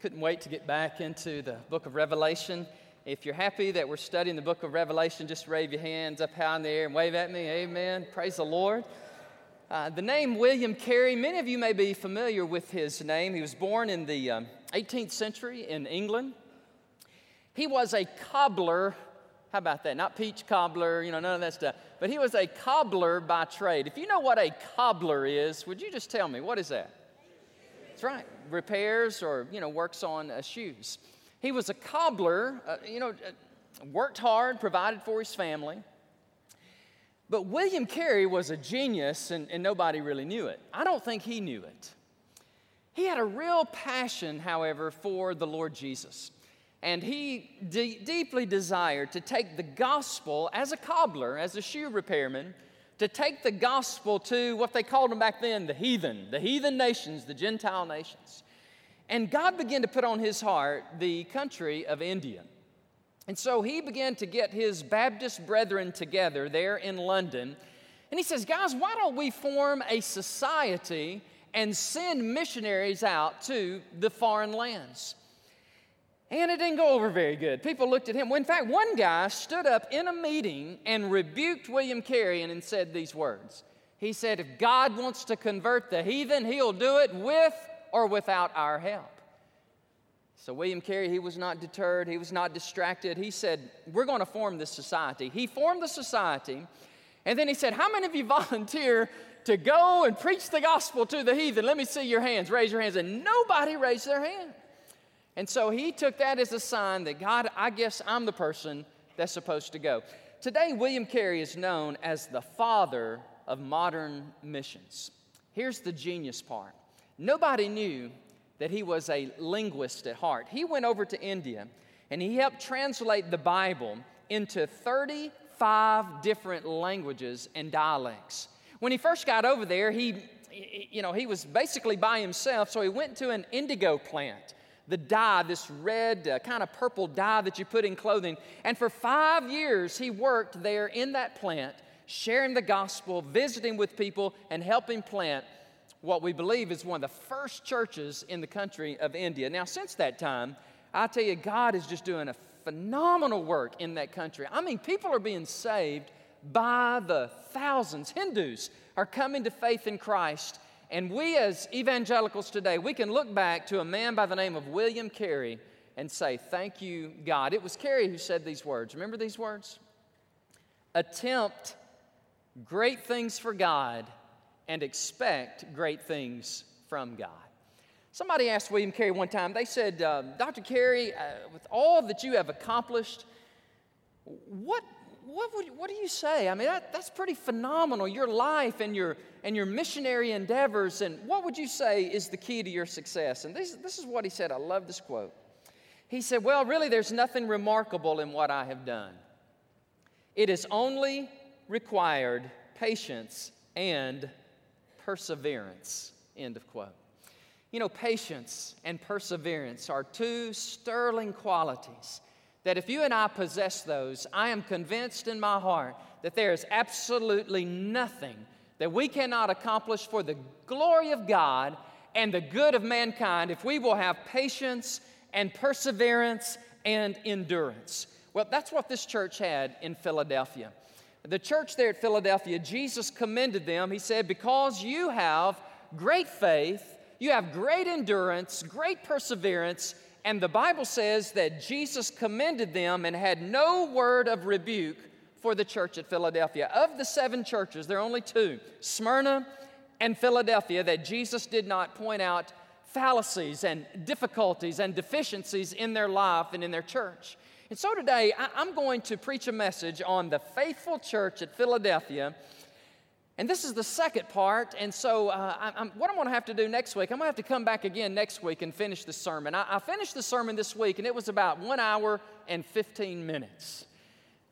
Couldn't wait to get back into the book of Revelation. If you're happy that we're studying the book of Revelation, just wave your hands up high in the air and wave at me. Amen. Praise the Lord. Uh, the name William Carey, many of you may be familiar with his name. He was born in the um, 18th century in England. He was a cobbler. How about that? Not peach cobbler, you know, none of that stuff. But he was a cobbler by trade. If you know what a cobbler is, would you just tell me? What is that? That's right. Repairs or, you know, works on uh, shoes. He was a cobbler, uh, you know, uh, worked hard, provided for his family. But William Carey was a genius and, and nobody really knew it. I don't think he knew it. He had a real passion, however, for the Lord Jesus. And he de- deeply desired to take the gospel as a cobbler, as a shoe repairman, to take the gospel to what they called them back then the heathen, the heathen nations, the Gentile nations. And God began to put on his heart the country of India. And so he began to get his Baptist brethren together there in London. And he says, Guys, why don't we form a society and send missionaries out to the foreign lands? And it didn't go over very good. People looked at him. Well, in fact, one guy stood up in a meeting and rebuked William Carey and said these words. He said, If God wants to convert the heathen, he'll do it with or without our help. So, William Carey, he was not deterred, he was not distracted. He said, We're going to form this society. He formed the society, and then he said, How many of you volunteer to go and preach the gospel to the heathen? Let me see your hands. Raise your hands. And nobody raised their hand. And so he took that as a sign that God, I guess I'm the person that's supposed to go. Today, William Carey is known as the father of modern missions. Here's the genius part nobody knew that he was a linguist at heart. He went over to India and he helped translate the Bible into 35 different languages and dialects. When he first got over there, he, you know, he was basically by himself, so he went to an indigo plant the dye, this red, uh, kind of purple dye that you put in clothing. And for five years, he worked there in that plant, sharing the gospel, visiting with people, and helping plant what we believe is one of the first churches in the country of India. Now, since that time, I tell you, God is just doing a phenomenal work in that country. I mean, people are being saved by the thousands. Hindus are coming to faith in Christ and we, as evangelicals today, we can look back to a man by the name of William Carey and say, Thank you, God. It was Carey who said these words. Remember these words? Attempt great things for God and expect great things from God. Somebody asked William Carey one time, they said, uh, Dr. Carey, uh, with all that you have accomplished, what what, would, what do you say? I mean, that, that's pretty phenomenal, your life and your, and your missionary endeavors. And what would you say is the key to your success? And this, this is what he said. I love this quote. He said, Well, really, there's nothing remarkable in what I have done. It has only required patience and perseverance. End of quote. You know, patience and perseverance are two sterling qualities that if you and I possess those, I am convinced in my heart that there is absolutely nothing that we cannot accomplish for the glory of God and the good of mankind if we will have patience and perseverance and endurance. Well, that's what this church had in Philadelphia. The church there at Philadelphia, Jesus commended them. He said, Because you have great faith, you have great endurance, great perseverance, and the Bible says that Jesus commended them and had no word of rebuke for the church at Philadelphia. Of the seven churches, there are only two Smyrna and Philadelphia that Jesus did not point out fallacies and difficulties and deficiencies in their life and in their church. And so today, I'm going to preach a message on the faithful church at Philadelphia and this is the second part. And so, uh, I, what I'm going to have to do next week, I'm going to have to come back again next week and finish the sermon. I, I, finished the sermon this week, and it was about one hour and 15 minutes.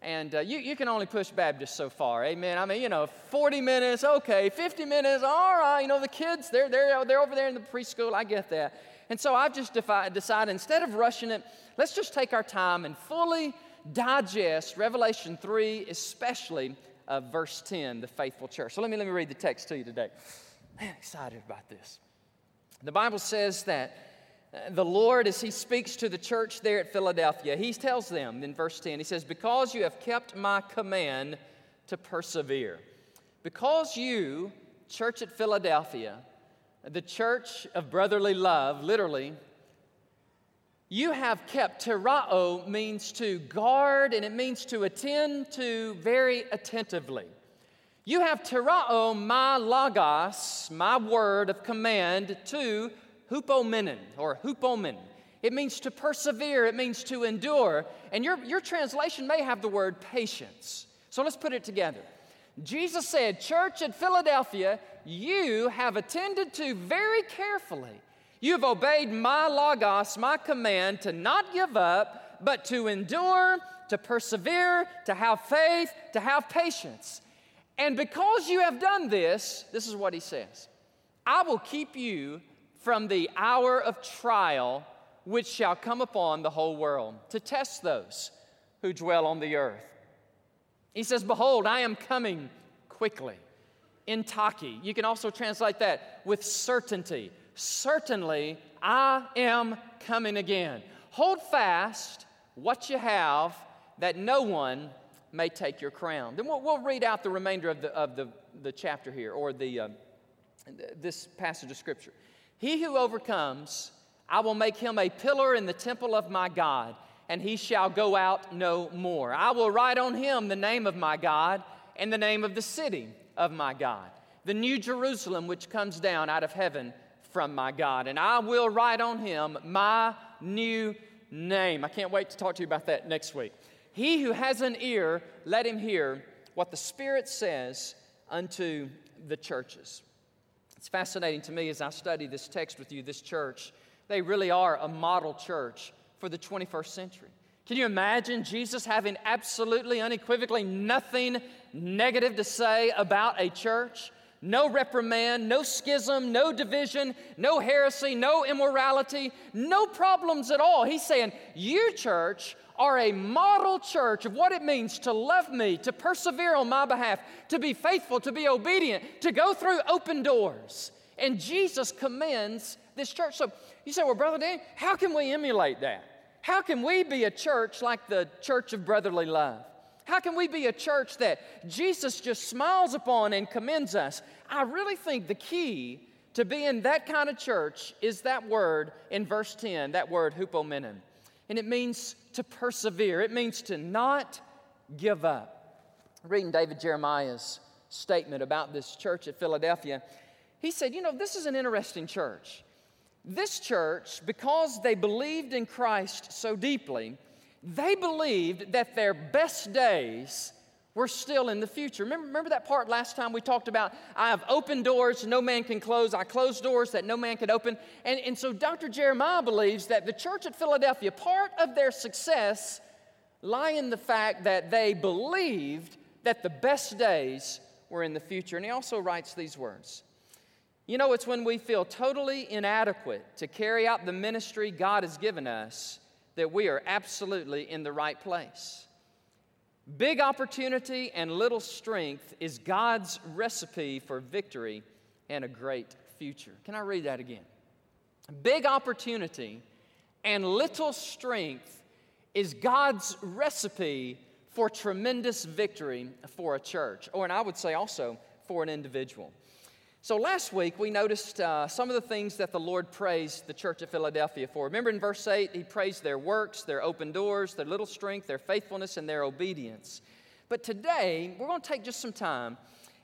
And uh, you, you can only push Baptists so far, amen. I mean, you know, 40 minutes, okay, 50 minutes, all right. You know, the kids, they're, they're, they're over there in the preschool, I get that. And so I've just defi- decided instead of rushing it, let's just take our time and fully digest Revelation 3, especially uh, verse 10, the faithful church. So let me, let me read the text to you today. Man, excited about this. The Bible says that the Lord, as He speaks to the church there at Philadelphia, He tells them in verse 10, He says, Because you have kept my command to persevere. Because you, church at Philadelphia, the church of brotherly love, literally, you have kept. Terao means to guard and it means to attend to very attentively. You have terao, my logos, my word of command, to hupomenen or hupomen. It means to persevere, it means to endure. And your, your translation may have the word patience. So let's put it together. Jesus said, Church at Philadelphia, you have attended to very carefully. You've obeyed my logos, my command to not give up, but to endure, to persevere, to have faith, to have patience. And because you have done this, this is what he says I will keep you from the hour of trial which shall come upon the whole world to test those who dwell on the earth. He says, Behold, I am coming quickly. In Taki, you can also translate that with certainty. Certainly, I am coming again. Hold fast what you have, that no one may take your crown. Then we'll, we'll read out the remainder of the, of the, the chapter here, or the, uh, this passage of Scripture. He who overcomes, I will make him a pillar in the temple of my God, and he shall go out no more. I will write on him the name of my God and the name of the city of my God, the new Jerusalem which comes down out of heaven from my God. And I will write on him my new name. I can't wait to talk to you about that next week. He who has an ear, let him hear what the Spirit says unto the churches. It's fascinating to me as I study this text with you, this church. They really are a model church for the 21st century. Can you imagine Jesus having absolutely, unequivocally nothing negative to say about a church? No reprimand, no schism, no division, no heresy, no immorality, no problems at all. He's saying, You, church, are a model church of what it means to love me, to persevere on my behalf, to be faithful, to be obedient, to go through open doors. And Jesus commends this church. So you say, Well, Brother Dan, how can we emulate that? How can we be a church like the church of brotherly love? How can we be a church that Jesus just smiles upon and commends us? I really think the key to being that kind of church is that word in verse 10, that word hupomenon. And it means to persevere, it means to not give up. Reading David Jeremiah's statement about this church at Philadelphia, he said, You know, this is an interesting church. This church, because they believed in Christ so deeply, they believed that their best days were still in the future. Remember, remember that part last time we talked about I have open doors no man can close, I close doors that no man can open. And, and so Dr. Jeremiah believes that the church at Philadelphia, part of their success lie in the fact that they believed that the best days were in the future. And he also writes these words. You know, it's when we feel totally inadequate to carry out the ministry God has given us that we are absolutely in the right place. Big opportunity and little strength is God's recipe for victory and a great future. Can I read that again? Big opportunity and little strength is God's recipe for tremendous victory for a church, or and I would say also for an individual. So last week we noticed uh, some of the things that the Lord praised the church at Philadelphia for. Remember in verse 8, He praised their works, their open doors, their little strength, their faithfulness, and their obedience. But today we're going to take just some time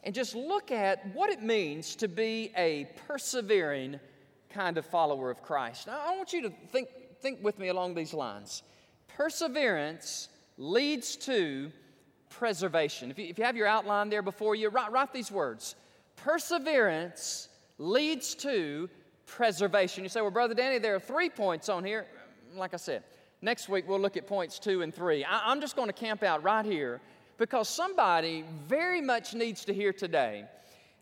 and just look at what it means to be a persevering kind of follower of Christ. Now, I want you to think, think with me along these lines. Perseverance leads to preservation. If you, if you have your outline there before you, write, write these words Perseverance leads to preservation. You say, well, Brother Danny, there are three points on here. Like I said, next week we'll look at points two and three. I, I'm just going to camp out right here because somebody very much needs to hear today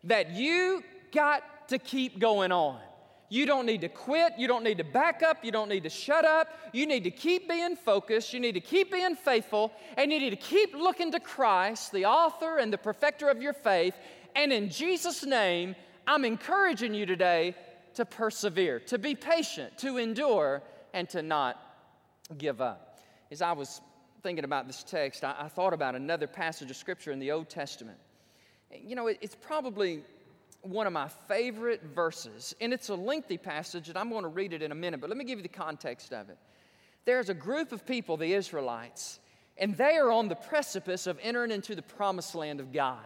that you got to keep going on. You don't need to quit. You don't need to back up. You don't need to shut up. You need to keep being focused. You need to keep being faithful. And you need to keep looking to Christ, the author and the perfecter of your faith, and in Jesus' name, I'm encouraging you today to persevere, to be patient, to endure, and to not give up. As I was thinking about this text, I, I thought about another passage of Scripture in the Old Testament. You know, it, it's probably one of my favorite verses, and it's a lengthy passage, and I'm going to read it in a minute, but let me give you the context of it. There's a group of people, the Israelites, and they are on the precipice of entering into the promised land of God.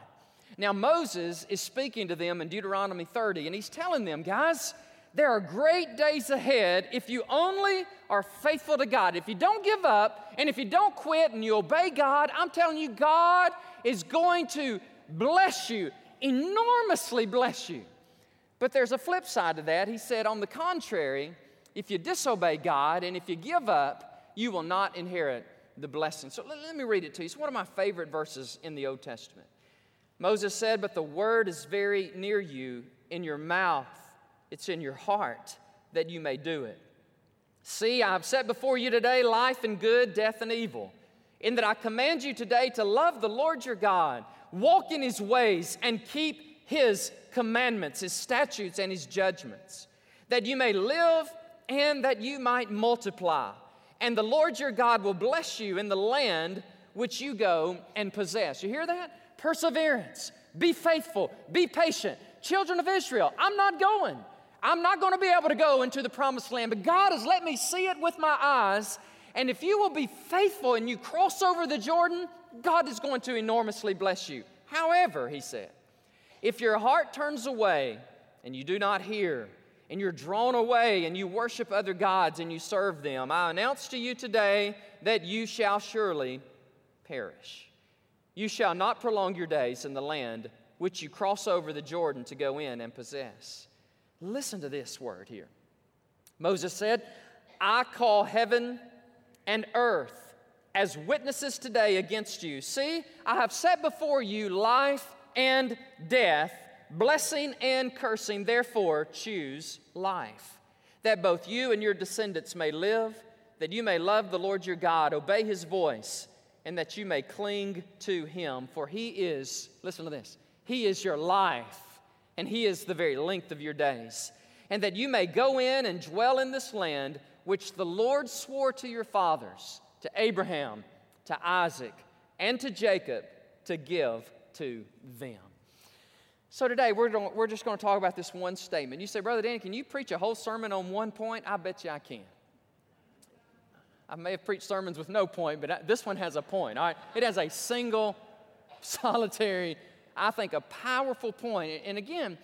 Now, Moses is speaking to them in Deuteronomy 30, and he's telling them, guys, there are great days ahead if you only are faithful to God. If you don't give up and if you don't quit and you obey God, I'm telling you, God is going to bless you, enormously bless you. But there's a flip side to that. He said, on the contrary, if you disobey God and if you give up, you will not inherit the blessing. So let, let me read it to you. It's one of my favorite verses in the Old Testament. Moses said, But the word is very near you, in your mouth, it's in your heart, that you may do it. See, I have set before you today life and good, death and evil, in that I command you today to love the Lord your God, walk in his ways, and keep his commandments, his statutes, and his judgments, that you may live and that you might multiply. And the Lord your God will bless you in the land which you go and possess. You hear that? Perseverance. Be faithful. Be patient. Children of Israel, I'm not going. I'm not going to be able to go into the promised land, but God has let me see it with my eyes. And if you will be faithful and you cross over the Jordan, God is going to enormously bless you. However, he said, if your heart turns away and you do not hear, and you're drawn away and you worship other gods and you serve them, I announce to you today that you shall surely perish. You shall not prolong your days in the land which you cross over the Jordan to go in and possess. Listen to this word here. Moses said, I call heaven and earth as witnesses today against you. See, I have set before you life and death, blessing and cursing. Therefore, choose life, that both you and your descendants may live, that you may love the Lord your God, obey his voice and that you may cling to him. For he is, listen to this, he is your life, and he is the very length of your days. And that you may go in and dwell in this land which the Lord swore to your fathers, to Abraham, to Isaac, and to Jacob to give to them. So today we're, we're just going to talk about this one statement. You say, Brother Danny, can you preach a whole sermon on one point? I bet you I can. I may have preached sermons with no point, but this one has a point. All right? It has a single, solitary, I think, a powerful point. And again,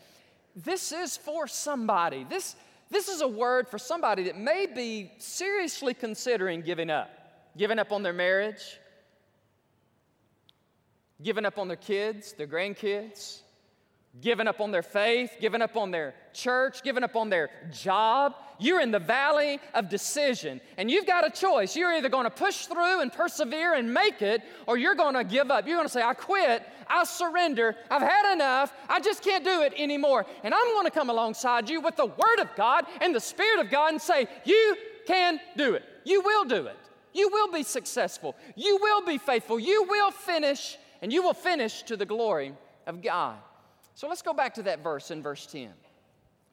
this is for somebody. This, this is a word for somebody that may be seriously considering giving up. Giving up on their marriage, giving up on their kids, their grandkids, giving up on their faith, giving up on their church, giving up on their job. You're in the valley of decision, and you've got a choice. You're either going to push through and persevere and make it, or you're going to give up. You're going to say, I quit, I surrender, I've had enough, I just can't do it anymore. And I'm going to come alongside you with the Word of God and the Spirit of God and say, You can do it. You will do it. You will be successful. You will be faithful. You will finish, and you will finish to the glory of God. So let's go back to that verse in verse 10.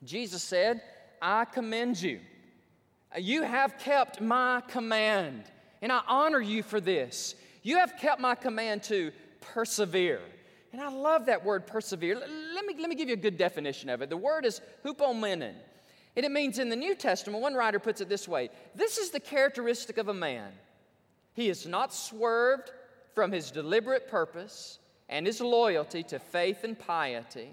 Jesus said, I commend you. You have kept my command, and I honor you for this. You have kept my command to persevere. And I love that word persevere. Let me, let me give you a good definition of it. The word is hupomenen. And it means in the New Testament, one writer puts it this way this is the characteristic of a man. He is not swerved from his deliberate purpose, and his loyalty to faith and piety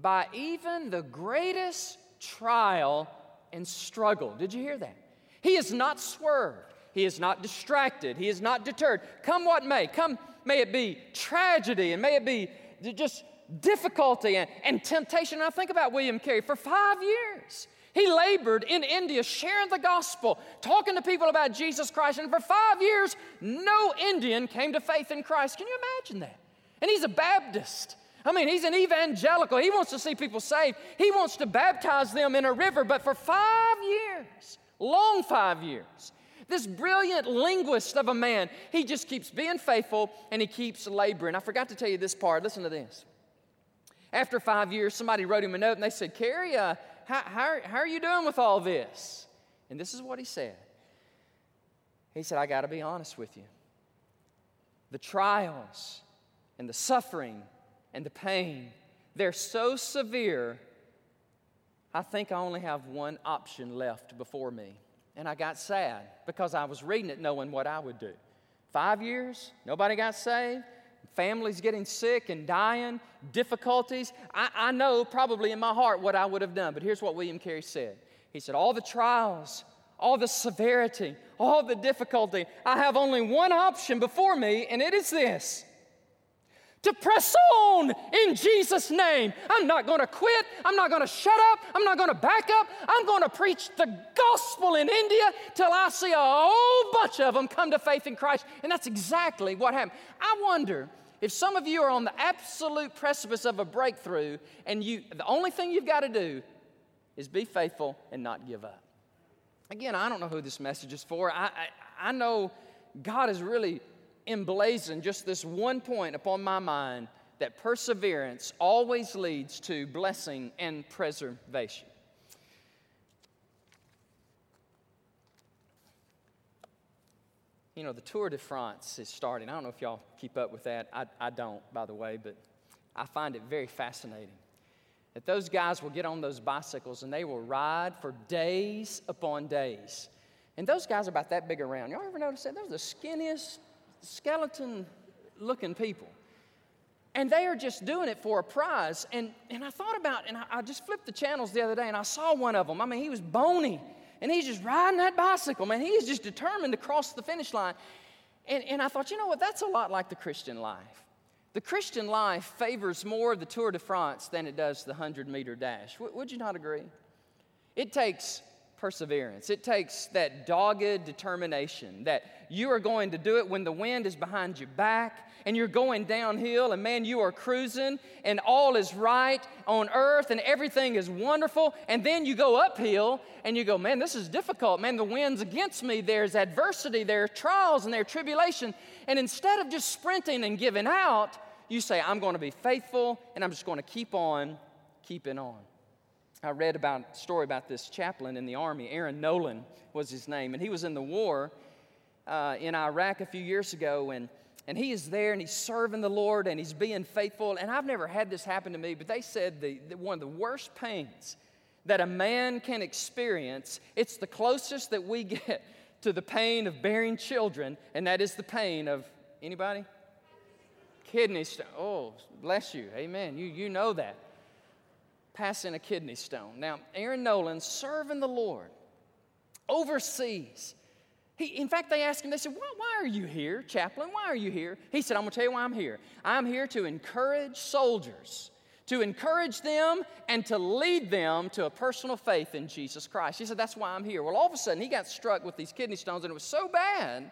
by even the greatest trial and struggle. Did you hear that? He is not swerved. He is not distracted. He is not deterred. Come what may, come, may it be tragedy and may it be just difficulty and, and temptation. I think about William Carey for five years. He labored in India sharing the gospel, talking to people about Jesus Christ, and for five years, no Indian came to faith in Christ. Can you imagine that? And he's a Baptist. I mean, he's an evangelical. He wants to see people saved. He wants to baptize them in a river. But for five years, long five years, this brilliant linguist of a man, he just keeps being faithful and he keeps laboring. I forgot to tell you this part. Listen to this. After five years, somebody wrote him a note and they said, Carey, uh, How, how, how are you doing with all this? And this is what he said. He said, I got to be honest with you. The trials and the suffering and the pain, they're so severe, I think I only have one option left before me. And I got sad because I was reading it knowing what I would do. Five years, nobody got saved, families getting sick and dying, difficulties. I, I know probably in my heart what I would have done, but here's what William Carey said He said, All the trials, all the severity, all the difficulty, I have only one option before me, and it is this to press on in Jesus' name. I'm not to quit. I'm not to shut up. I'm not to back up. I'm to preach the gospel in India till I see a whole bunch of them come to faith in Christ. And that's exactly what happened. I wonder if some of you are on the absolute precipice of a breakthrough and you the only thing you've got to do is be faithful and not give up. Again, I don't know who this message is for. I, I, I know God is really emblazoned just this one point upon my mind that perseverance always leads to blessing and preservation. You know, the Tour de France is starting. I don't know if y'all keep up with that. I, I don't, by the way, but I find it very fascinating that those guys will get on those bicycles and they will ride for days upon days. And those guys are about that big around. Y'all ever notice that? Those are the skinniest, skeleton looking people. And they are just doing it for a prize. And, and I thought about, and I, I just flipped the channels the other day and I saw one of them. I mean, he was bony and he's just riding that bicycle, man. He is just determined to cross the finish line. And, and I thought, you know what? That's a lot like the Christian life. The Christian life favors more the Tour de France than it does the 100 meter dash. W- would you not agree? It takes perseverance. It takes that dogged determination that you are going to do it when the wind is behind your back and you're going downhill and man, you are cruising and all is right on earth and everything is wonderful. And then you go uphill and you go, man, this is difficult. Man, the wind's against me. There's adversity, there are trials and there are tribulation. And instead of just sprinting and giving out, you say, I'm going to be faithful and I'm just going to keep on keeping on. I read about a story about this chaplain in the army. Aaron Nolan was his name, and he was in the war uh, in Iraq a few years ago, and and he is there and he's serving the Lord and he's being faithful. And I've never had this happen to me, but they said the, the, one of the worst pains that a man can experience, it's the closest that we get to the pain of bearing children, and that is the pain of anybody? Kidney stone. Oh, bless you. Amen. You, you know that passing a kidney stone. Now, Aaron Nolan, serving the Lord overseas. He, in fact, they asked him, they said, why, why are you here, chaplain? Why are you here? He said, I'm going to tell you why I'm here. I'm here to encourage soldiers, to encourage them and to lead them to a personal faith in Jesus Christ. He said, That's why I'm here. Well, all of a sudden, he got struck with these kidney stones, and it was so bad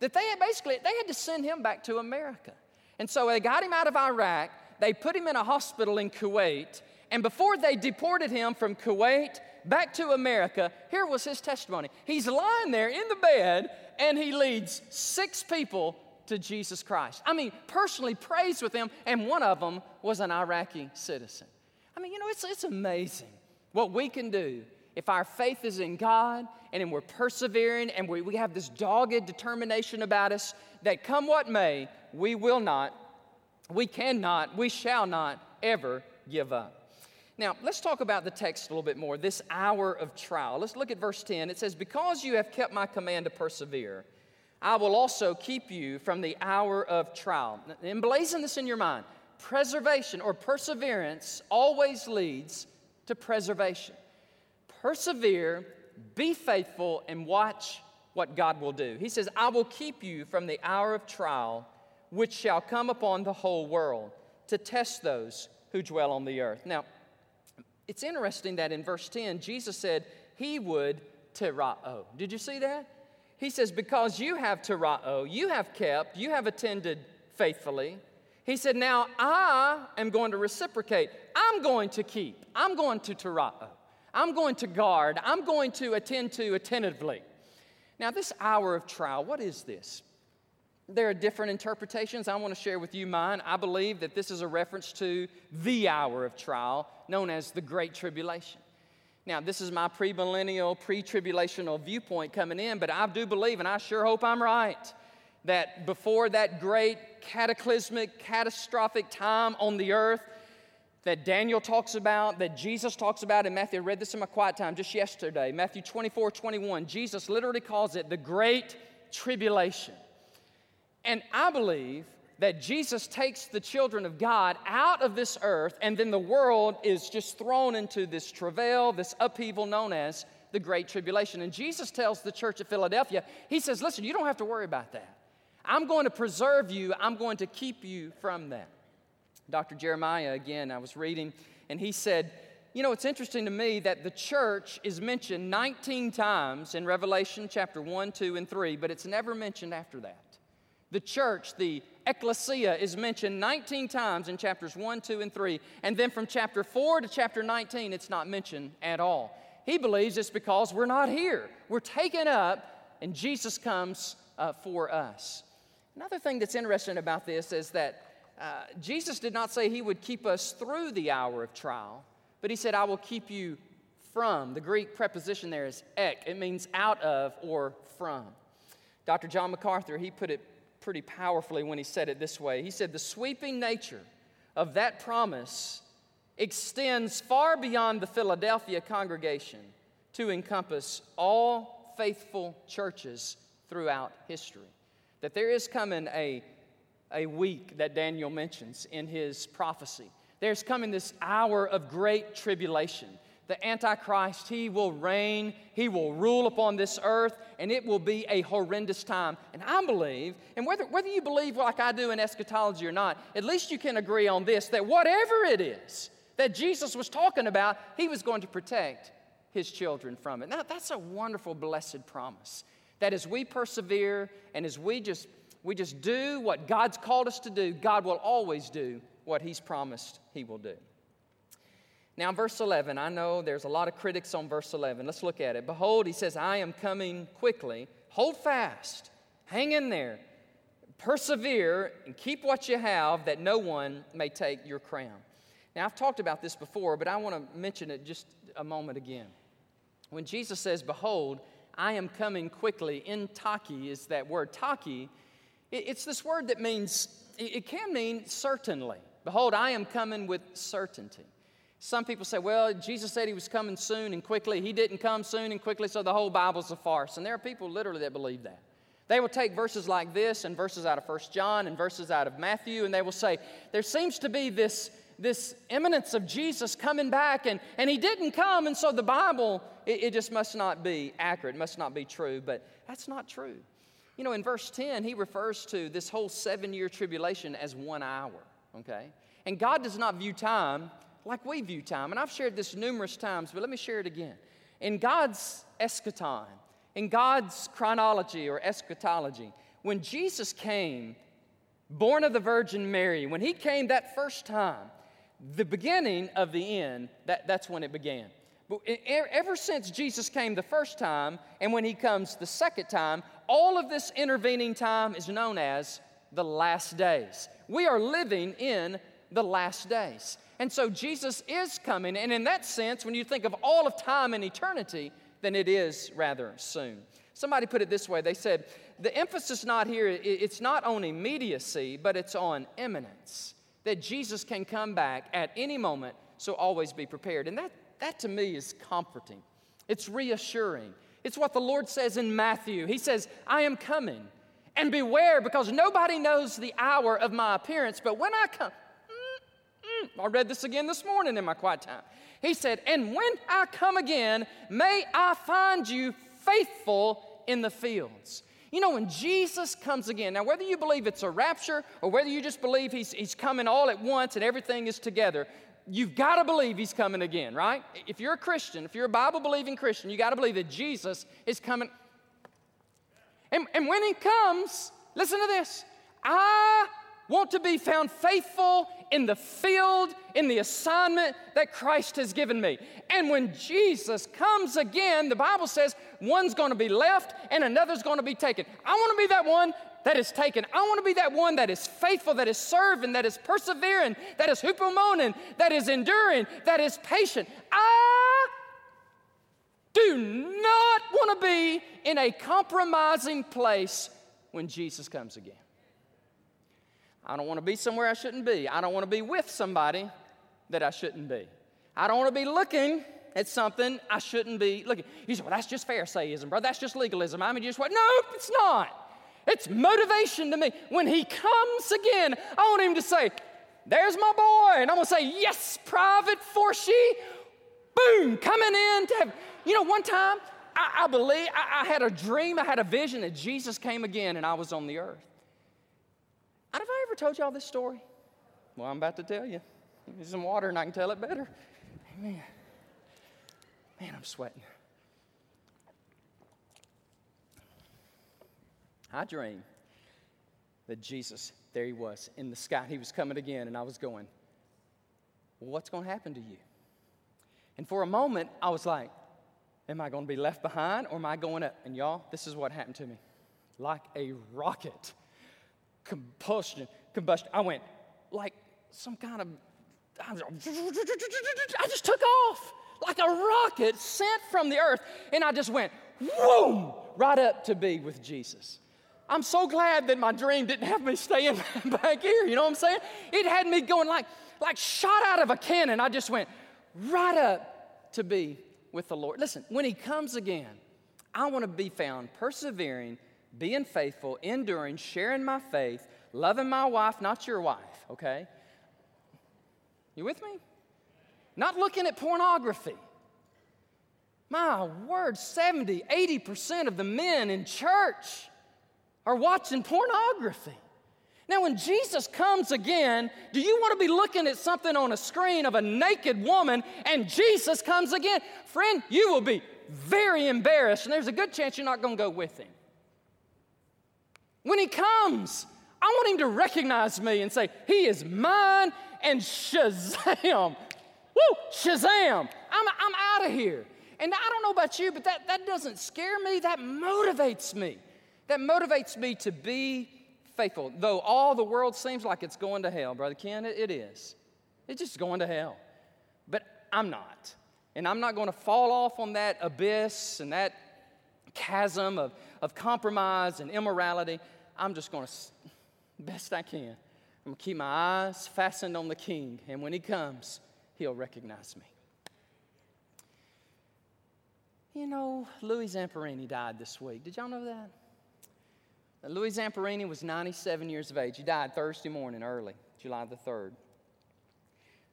that they had basically they had to send him back to America. And so they got him out of Iraq. They put him in a hospital in Kuwait, and before they deported him from Kuwait back to America, here was his testimony. He's lying there in the bed and he leads six people to Jesus Christ. I mean, personally prays with them, and one of them was an Iraqi citizen. I mean, you know, it's, it's amazing what we can do if our faith is in God and we're persevering and we, we have this dogged determination about us that come what may, we will not, we cannot, we shall not ever give up. Now, let's talk about the text a little bit more, this hour of trial. Let's look at verse 10. It says, Because you have kept my command to persevere, I will also keep you from the hour of trial. Emblazon this in your mind. Preservation or perseverance always leads to preservation. Persevere, be faithful, and watch what God will do. He says, I will keep you from the hour of trial which shall come upon the whole world to test those who dwell on the earth. Now, it's interesting that in verse 10, Jesus said he would terao. Did you see that? He says, Because you have terao, you have kept, you have attended faithfully. He said, Now I am going to reciprocate. I'm going to keep. I'm going to terao. I'm going to guard. I'm going to attend to attentively. Now, this hour of trial, what is this? There are different interpretations. I want to share with you mine. I believe that this is a reference to the hour of trial known as the Great Tribulation. Now, this is my premillennial, pre tribulational viewpoint coming in, but I do believe, and I sure hope I'm right, that before that great cataclysmic, catastrophic time on the earth that Daniel talks about, that Jesus talks about in Matthew, I read this in my quiet time just yesterday, Matthew 24 21, Jesus literally calls it the great tribulation. And I believe that Jesus takes the children of God out of this earth, and then the world is just thrown into this travail, this upheaval known as the Great Tribulation. And Jesus tells the church of Philadelphia, He says, Listen, you don't have to worry about that. I'm going to preserve you, I'm going to keep you from that. Dr. Jeremiah, again, I was reading, and he said, You know, it's interesting to me that the church is mentioned 19 times in Revelation chapter 1, 2, and 3, but it's never mentioned after that. The church, the ecclesia, is mentioned 19 times in chapters 1, 2, and 3. And then from chapter 4 to chapter 19, it's not mentioned at all. He believes it's because we're not here. We're taken up, and Jesus comes uh, for us. Another thing that's interesting about this is that uh, Jesus did not say he would keep us through the hour of trial, but he said, I will keep you from. The Greek preposition there is ek, it means out of or from. Dr. John MacArthur, he put it pretty powerfully when he said it this way. He said, The sweeping nature of that promise extends far beyond the Philadelphia congregation to encompass all faithful churches throughout history. That there is coming a, a week that Daniel mentions in his prophecy. There's coming this hour of great tribulation the Antichrist, he will reign, he will rule upon this earth, and it will be a horrendous time. And I believe, and whether, whether you believe like I do in eschatology or not, at least you can agree on this that whatever it is that Jesus was talking about, he was going to protect his children from it. Now, that's a wonderful, blessed promise. That as we persevere and as we just we just do what God's called us to do, God will always do what He's promised He will do. Now, verse 11, I know there's a lot of critics on verse 11. Let's look at it. Behold, he says, I am coming quickly. Hold fast, hang in there, persevere, and keep what you have, that no one may take your crown. Now, I've talked about this before, but I want to mention it just a moment again. When Jesus says, Behold, I am coming quickly, in taki is that word. Taki, it's this word that means, it can mean certainly. Behold, I am coming with certainty. Some people say, well, Jesus said he was coming soon and quickly. He didn't come soon and quickly, so the whole Bible's a farce. And there are people literally that believe that. They will take verses like this and verses out of First John and verses out of Matthew, and they will say, there seems to be this, this imminence of Jesus coming back, and, and he didn't come, and so the Bible, it, it just must not be accurate, must not be true. But that's not true. You know, in verse 10, he refers to this whole seven year tribulation as one hour, okay? And God does not view time like we view time. And I've shared this numerous times, but let me share it again. In God's eschaton, in God's chronology or eschatology, when Jesus came, born of the Virgin Mary, when he came that first time, the beginning of the end, that, that's when it began. But ever since Jesus came the first time, and when he comes the second time, all of this intervening time is known as the last days. We are living in the last days. And so Jesus is coming. And in that sense, when you think of all of time and eternity, then it is rather soon. Somebody put it this way they said, the emphasis not here, it's not on immediacy, but it's on imminence. That Jesus can come back at any moment, so always be prepared. And that, that to me is comforting. It's reassuring. It's what the Lord says in Matthew. He says, I am coming. And beware, because nobody knows the hour of my appearance, but when I come, Hmm, I read this again this morning in my quiet time. He said, And when I come again, may I find you faithful in the fields. You know, when Jesus comes again, now whether you believe it's a rapture or whether you just believe he's, he's coming all at once and everything is together, you've got to believe he's coming again, right? If you're a Christian, if you're a Bible believing Christian, you got to believe that Jesus is coming. And, and when he comes, listen to this I want to be found faithful in the field, in the assignment that Christ has given me. And when Jesus comes again, the Bible says one's going to be left and another's going to be taken. I want to be that one that is taken. I want to be that one that is faithful, that is serving, that is persevering, that is hupomonin, that is enduring, that is patient. I do not want to be in a compromising place when Jesus comes again. I don't want to be somewhere I shouldn't be. I don't want to be with somebody that I shouldn't be. I don't want to be looking at something I shouldn't be looking. You say, well, that's just Pharisaism, bro. That's just legalism. I mean, you just what? No, it's not. It's motivation to me. When he comes again, I want him to say, There's my boy. And I'm going to say, Yes, Private Forshee. Boom, coming in to have. You know, one time, I, I believe, I, I had a dream, I had a vision that Jesus came again and I was on the earth. Have I ever told y'all this story? Well, I'm about to tell you. Give me some water and I can tell it better. Amen. Man, I'm sweating. I dreamed that Jesus, there he was in the sky. He was coming again, and I was going, well, What's going to happen to you? And for a moment, I was like, Am I going to be left behind or am I going up? And y'all, this is what happened to me. Like a rocket, combustion, combustion. I went like some kind of, I just took off like a rocket sent from the earth. And I just went, whoom, right up to be with Jesus. I'm so glad that my dream didn't have me staying back here. You know what I'm saying? It had me going like, like shot out of a cannon. I just went right up to be with the Lord. Listen, when He comes again, I want to be found persevering, being faithful, enduring, sharing my faith, loving my wife, not your wife, okay? You with me? Not looking at pornography. My word, 70, 80% of the men in church are watching pornography. Now, when Jesus comes again, do you want to be looking at something on a screen of a naked woman and Jesus comes again? Friend, you will be very embarrassed, and there's a good chance you're not going to go with him. When he comes, I want him to recognize me and say, He is mine, and Shazam! Woo! Shazam! I'm, I'm out of here. And I don't know about you, but that, that doesn't scare me, that motivates me that motivates me to be faithful. Though all the world seems like it's going to hell, Brother Ken, it, it is. It's just going to hell. But I'm not. And I'm not going to fall off on that abyss and that chasm of, of compromise and immorality. I'm just going to, best I can, I'm going to keep my eyes fastened on the King. And when He comes, He'll recognize me. You know, Louis Zamperini died this week. Did y'all know that? Louis Zamperini was 97 years of age. He died Thursday morning early, July the 3rd.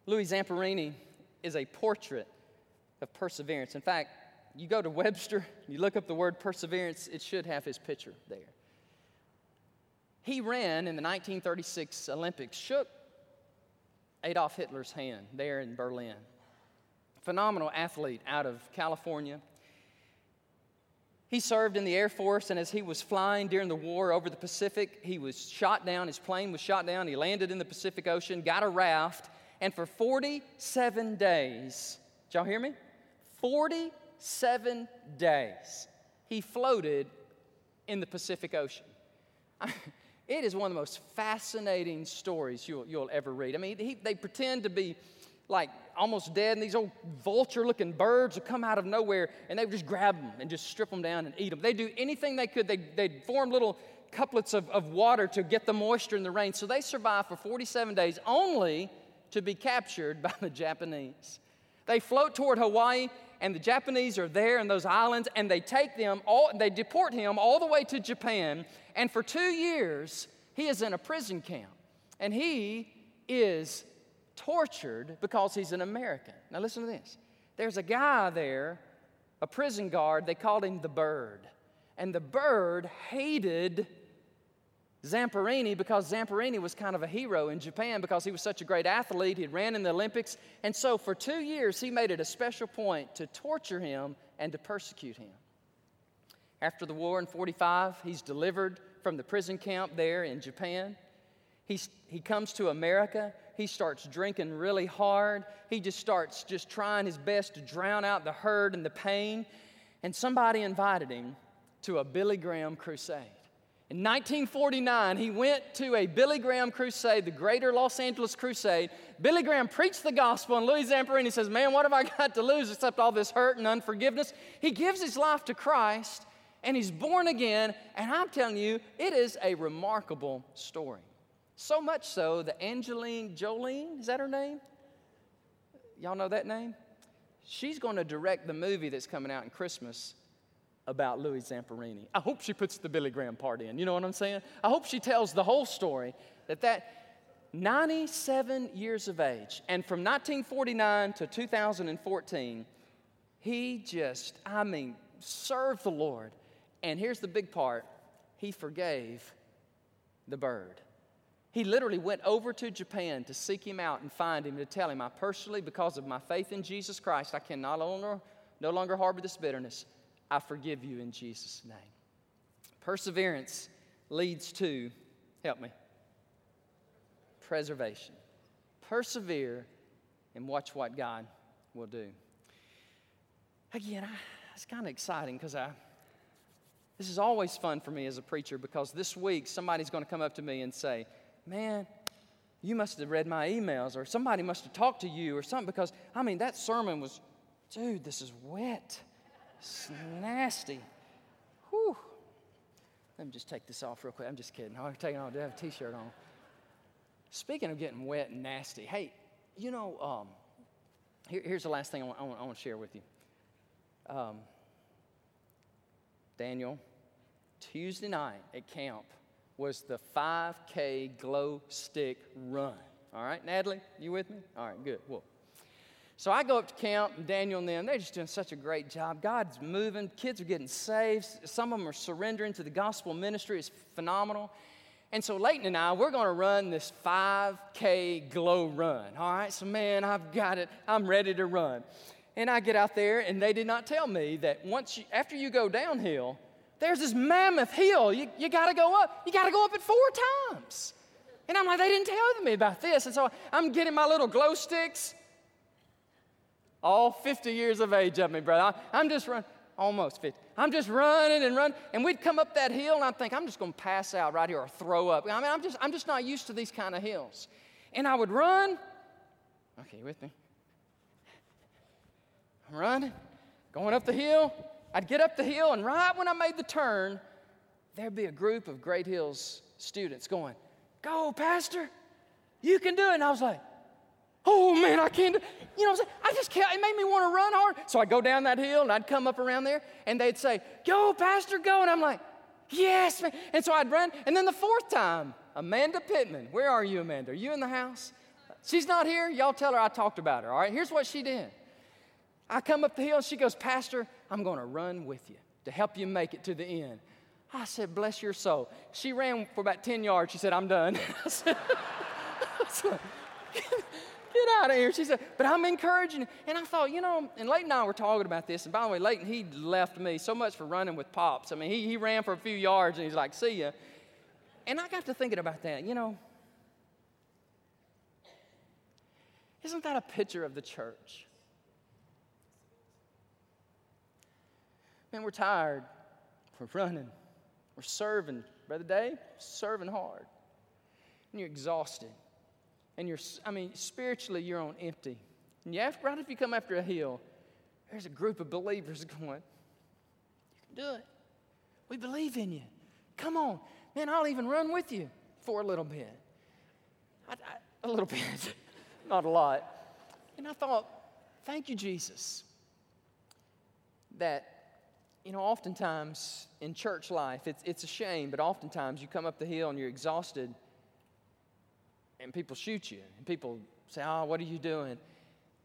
Louis Zamperini is a portrait of perseverance. In fact, you go to Webster, you look up the word perseverance, it should have his picture there. He ran in the 1936 Olympics, shook Adolf Hitler's hand there in Berlin. Phenomenal athlete out of California. He served in the Air Force, and as he was flying during the war over the Pacific, he was shot down. His plane was shot down. He landed in the Pacific Ocean, got a raft, and for 47 days, did y'all hear me? 47 days, he floated in the Pacific Ocean. it is one of the most fascinating stories you'll, you'll ever read. I mean, he, they pretend to be like almost dead, and these old vulture looking birds would come out of nowhere and they would just grab them and just strip them down and eat them. They'd do anything they could. They'd, they'd form little couplets of, of water to get the moisture in the rain. So they survived for 47 days only to be captured by the Japanese. They float toward Hawaii, and the Japanese are there in those islands, and they take them, all, they deport him all the way to Japan. And for two years, he is in a prison camp, and he is tortured because he's an American. Now, listen to this. There's a guy there, a prison guard, they called him the bird. And the bird hated Zamperini because Zamperini was kind of a hero in Japan because he was such a great athlete. He ran in the Olympics. And so for two years, he made it a special point to torture him and to persecute him. After the war in 45, he's delivered from the prison camp there in Japan. He's, he comes to America he starts drinking really hard. He just starts just trying his best to drown out the hurt and the pain. And somebody invited him to a Billy Graham crusade. In 1949, he went to a Billy Graham crusade, the Greater Los Angeles Crusade. Billy Graham preached the gospel, and Louis Zamperini says, Man, what have I got to lose except all this hurt and unforgiveness? He gives his life to Christ, and he's born again, and I'm telling you, it is a remarkable story. So much so that Angeline Jolene, is that her name? Y'all know that name? She's going to direct the movie that's coming out in Christmas about Louis Zamperini. I hope she puts the Billy Graham part in. You know what I'm saying? I hope she tells the whole story that that 97 years of age and from 1949 to 2014 he just I mean served the Lord. And here's the big part. He forgave the bird. He literally went over to Japan to seek him out and find him to tell him, I personally, because of my faith in Jesus Christ, I can no longer, no longer harbor this bitterness. I forgive you in Jesus' name. Perseverance leads to, help me, preservation. Persevere and watch what God will do. Again, I, it's kind of exciting because I, this is always fun for me as a preacher because this week somebody's going to come up to me and say, Man, you must have read my emails or somebody must have talked to you or something because, I mean, that sermon was, dude, this is wet. It's nasty. Whew. Let me just take this off real quick. I'm just kidding. I'm taking off. I have a t-shirt on. Speaking of getting wet and nasty, hey, you know, um, here, here's the last thing I want, I, want, I want, to share with you. Um, Daniel, Tuesday night at camp was the 5K glow stick run. All right, Natalie, you with me? All right, good. Well, so I go up to camp, and Daniel and them, they're just doing such a great job. God's moving, kids are getting saved. Some of them are surrendering to the gospel ministry. It's phenomenal. And so Leighton and I, we're going to run this 5K glow run. All right, so man, I've got it. I'm ready to run. And I get out there, and they did not tell me that once you, after you go downhill, there's this mammoth hill. You, you got to go up. You got to go up it four times. And I'm like, they didn't tell me about this. And so I'm getting my little glow sticks all 50 years of age of me, brother. I'm just running, almost 50. I'm just running and running. And we'd come up that hill, and I think, I'm just going to pass out right here or throw up. I mean, I'm just, I'm just not used to these kind of hills. And I would run. Okay, you with me? I'm running, going up the hill. I'd get up the hill, and right when I made the turn, there'd be a group of Great Hills students going, Go, Pastor, you can do it. And I was like, oh man, I can't. You know what I'm saying? I just can't. It made me want to run hard. So I'd go down that hill and I'd come up around there and they'd say, go, Pastor, go. And I'm like, yes, man. And so I'd run. And then the fourth time, Amanda Pittman. Where are you, Amanda? Are you in the house? She's not here. Y'all tell her I talked about her, all right? Here's what she did. I come up the hill and she goes, Pastor, I'm going to run with you to help you make it to the end. I said, bless your soul. She ran for about 10 yards. She said, I'm done. I said, Get out of here. She said, But I'm encouraging. And I thought, you know, and Leighton and I were talking about this. And by the way, Leighton, he left me so much for running with Pops. I mean, he, he ran for a few yards and he's like, See ya. And I got to thinking about that. You know, isn't that a picture of the church? Man, we're tired. We're running. We're serving. Brother Dave, serving hard. And you're exhausted and you're, I mean, spiritually, you're on empty. And you have, right if you come after a hill, there's a group of believers going, You can do it. We believe in you. Come on. Man, I'll even run with you for a little bit. I, I, a little bit, not a lot. And I thought, Thank you, Jesus, that you know, oftentimes in church life, it's, it's a shame, but oftentimes you come up the hill and you're exhausted and people shoot you, and people say, Oh, what are you doing?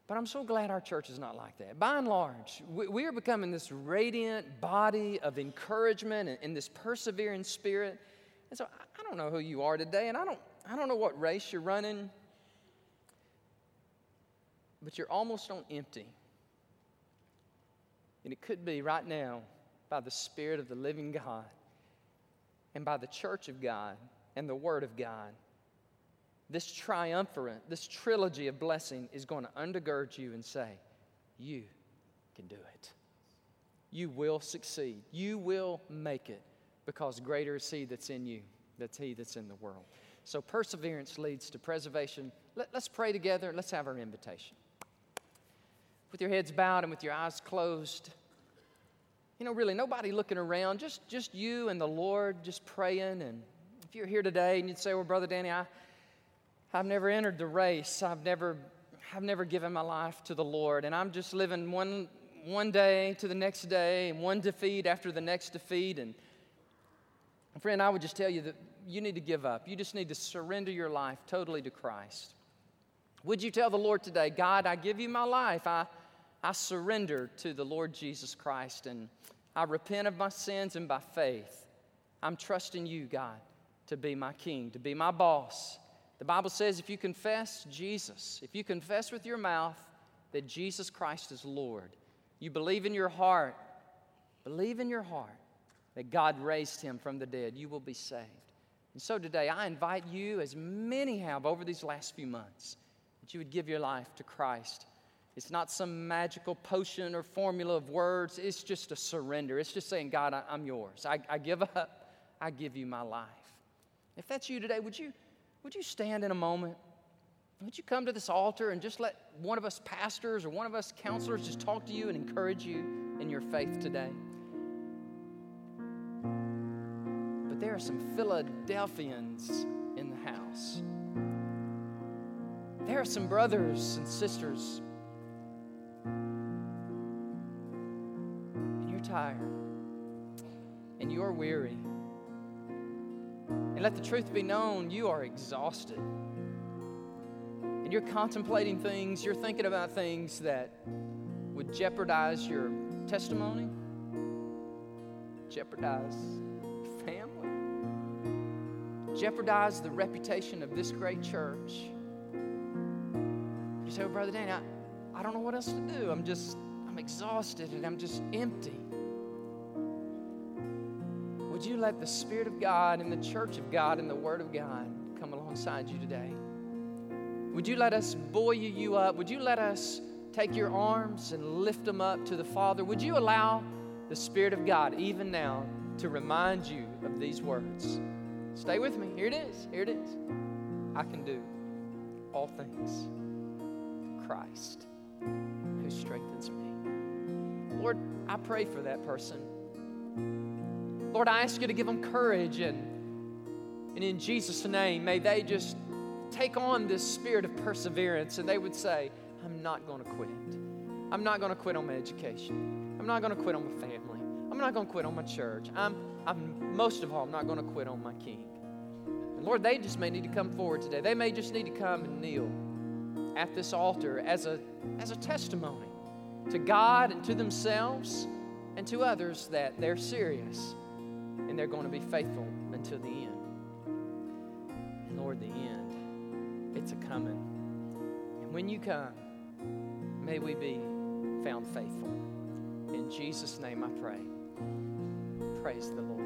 But I'm so glad our church is not like that. By and large, we, we are becoming this radiant body of encouragement and, and, this persevering spirit. And so I, I don't know who you are today, and I don't, I don't know what race you're running, but you're almost on empty. And it could be right now by the Spirit of the living God and by the church of God and the Word of God this triumvirate, this trilogy of blessing is going to undergird you and say, You can do it. You will succeed. You will make it because greater is He that's in you, that's He that's in the world. So perseverance leads to preservation. Let, us pray together. Let's have our invitation. With your heads bowed and with your eyes closed, you know, really nobody looking around, just, just you and the Lord just praying. And if you're here today and you'd say, Well, Brother Danny, I, I've never entered the race, I've never, I've never given my life to the Lord, and I'm just living one, one day to the next day and one defeat after the next defeat. And friend, I would just tell you that you need to give up. You just need to surrender your life totally to Christ. Would you tell the Lord today, God, I give you my life. I, I surrender to the Lord Jesus Christ and I repent of my sins and by faith, I'm trusting you, God, to be my king, to be my boss. The Bible says if you confess Jesus, if you confess with your mouth that Jesus Christ is Lord, you believe in your heart, believe in your heart that God raised him from the dead, you will be saved. And so today, I invite you, as many have over these last few months, that you would give your life to Christ. It's not some magical potion or formula of words, it's just a surrender. It's just saying, God, I, am yours. I, I give up, I give you my life. If that's you today, would you, would you stand in a moment? Would you come to this altar and just let one of us pastors or one of us counselors just talk to you and encourage you in your faith today? but there are some Philadelphians in the house. There are some brothers and sisters. And you're tired. And you're weary. And let the truth be known, you are exhausted. And you're contemplating things, you're thinking about things that would jeopardize your testimony, jeopardize family jeopardize the reputation of this great church. You say, well, Brother Danny, I, I don't know what else to do. I'm just, I'm exhausted and I'm just empty. Would you let the Spirit of God and the church of God and the Word of God come alongside you today? Would you let us buoy you up? Would you let us take your arms and lift them up to the Father? Would you allow the Spirit of God, even now, to remind you of these words? Stay with me. Here it is. Here it is. I can do all things. Christ who strengthens me. Lord, I pray for that person. Lord, I ask you to give them courage and, and in Jesus' name, may they just take on this spirit of perseverance and they would say, I'm not going to quit. I'm not going to quit on my education. I'm not going to quit on my family. I'm not going to quit on my church. I'm, I'm most of all, I'm not going to quit on my King. And Lord, they just may need to come forward today. They may just need to come and kneel at this altar as a, as a testimony to God and to themselves and to others that they're serious and they're going to be faithful until the end. And Lord, the end, it's a coming. And when you come, may we be found faithful. In Jesus' name I pray. Praise the Lord.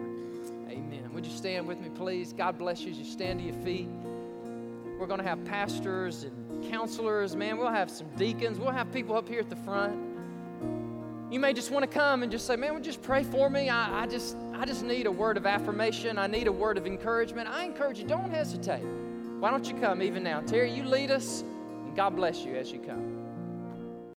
Amen. Would you stand with me, please? God bless you as you stand to your feet. We're going to have pastors and counselors. Man, we'll have some deacons. We'll have people up here at the front. You may just want to come and just say, man, would just pray for me? I, I, just, I just need a word of affirmation. I need a word of encouragement. I encourage you, don't hesitate. Why don't you come even now? Terry, you lead us, and God bless you as you come.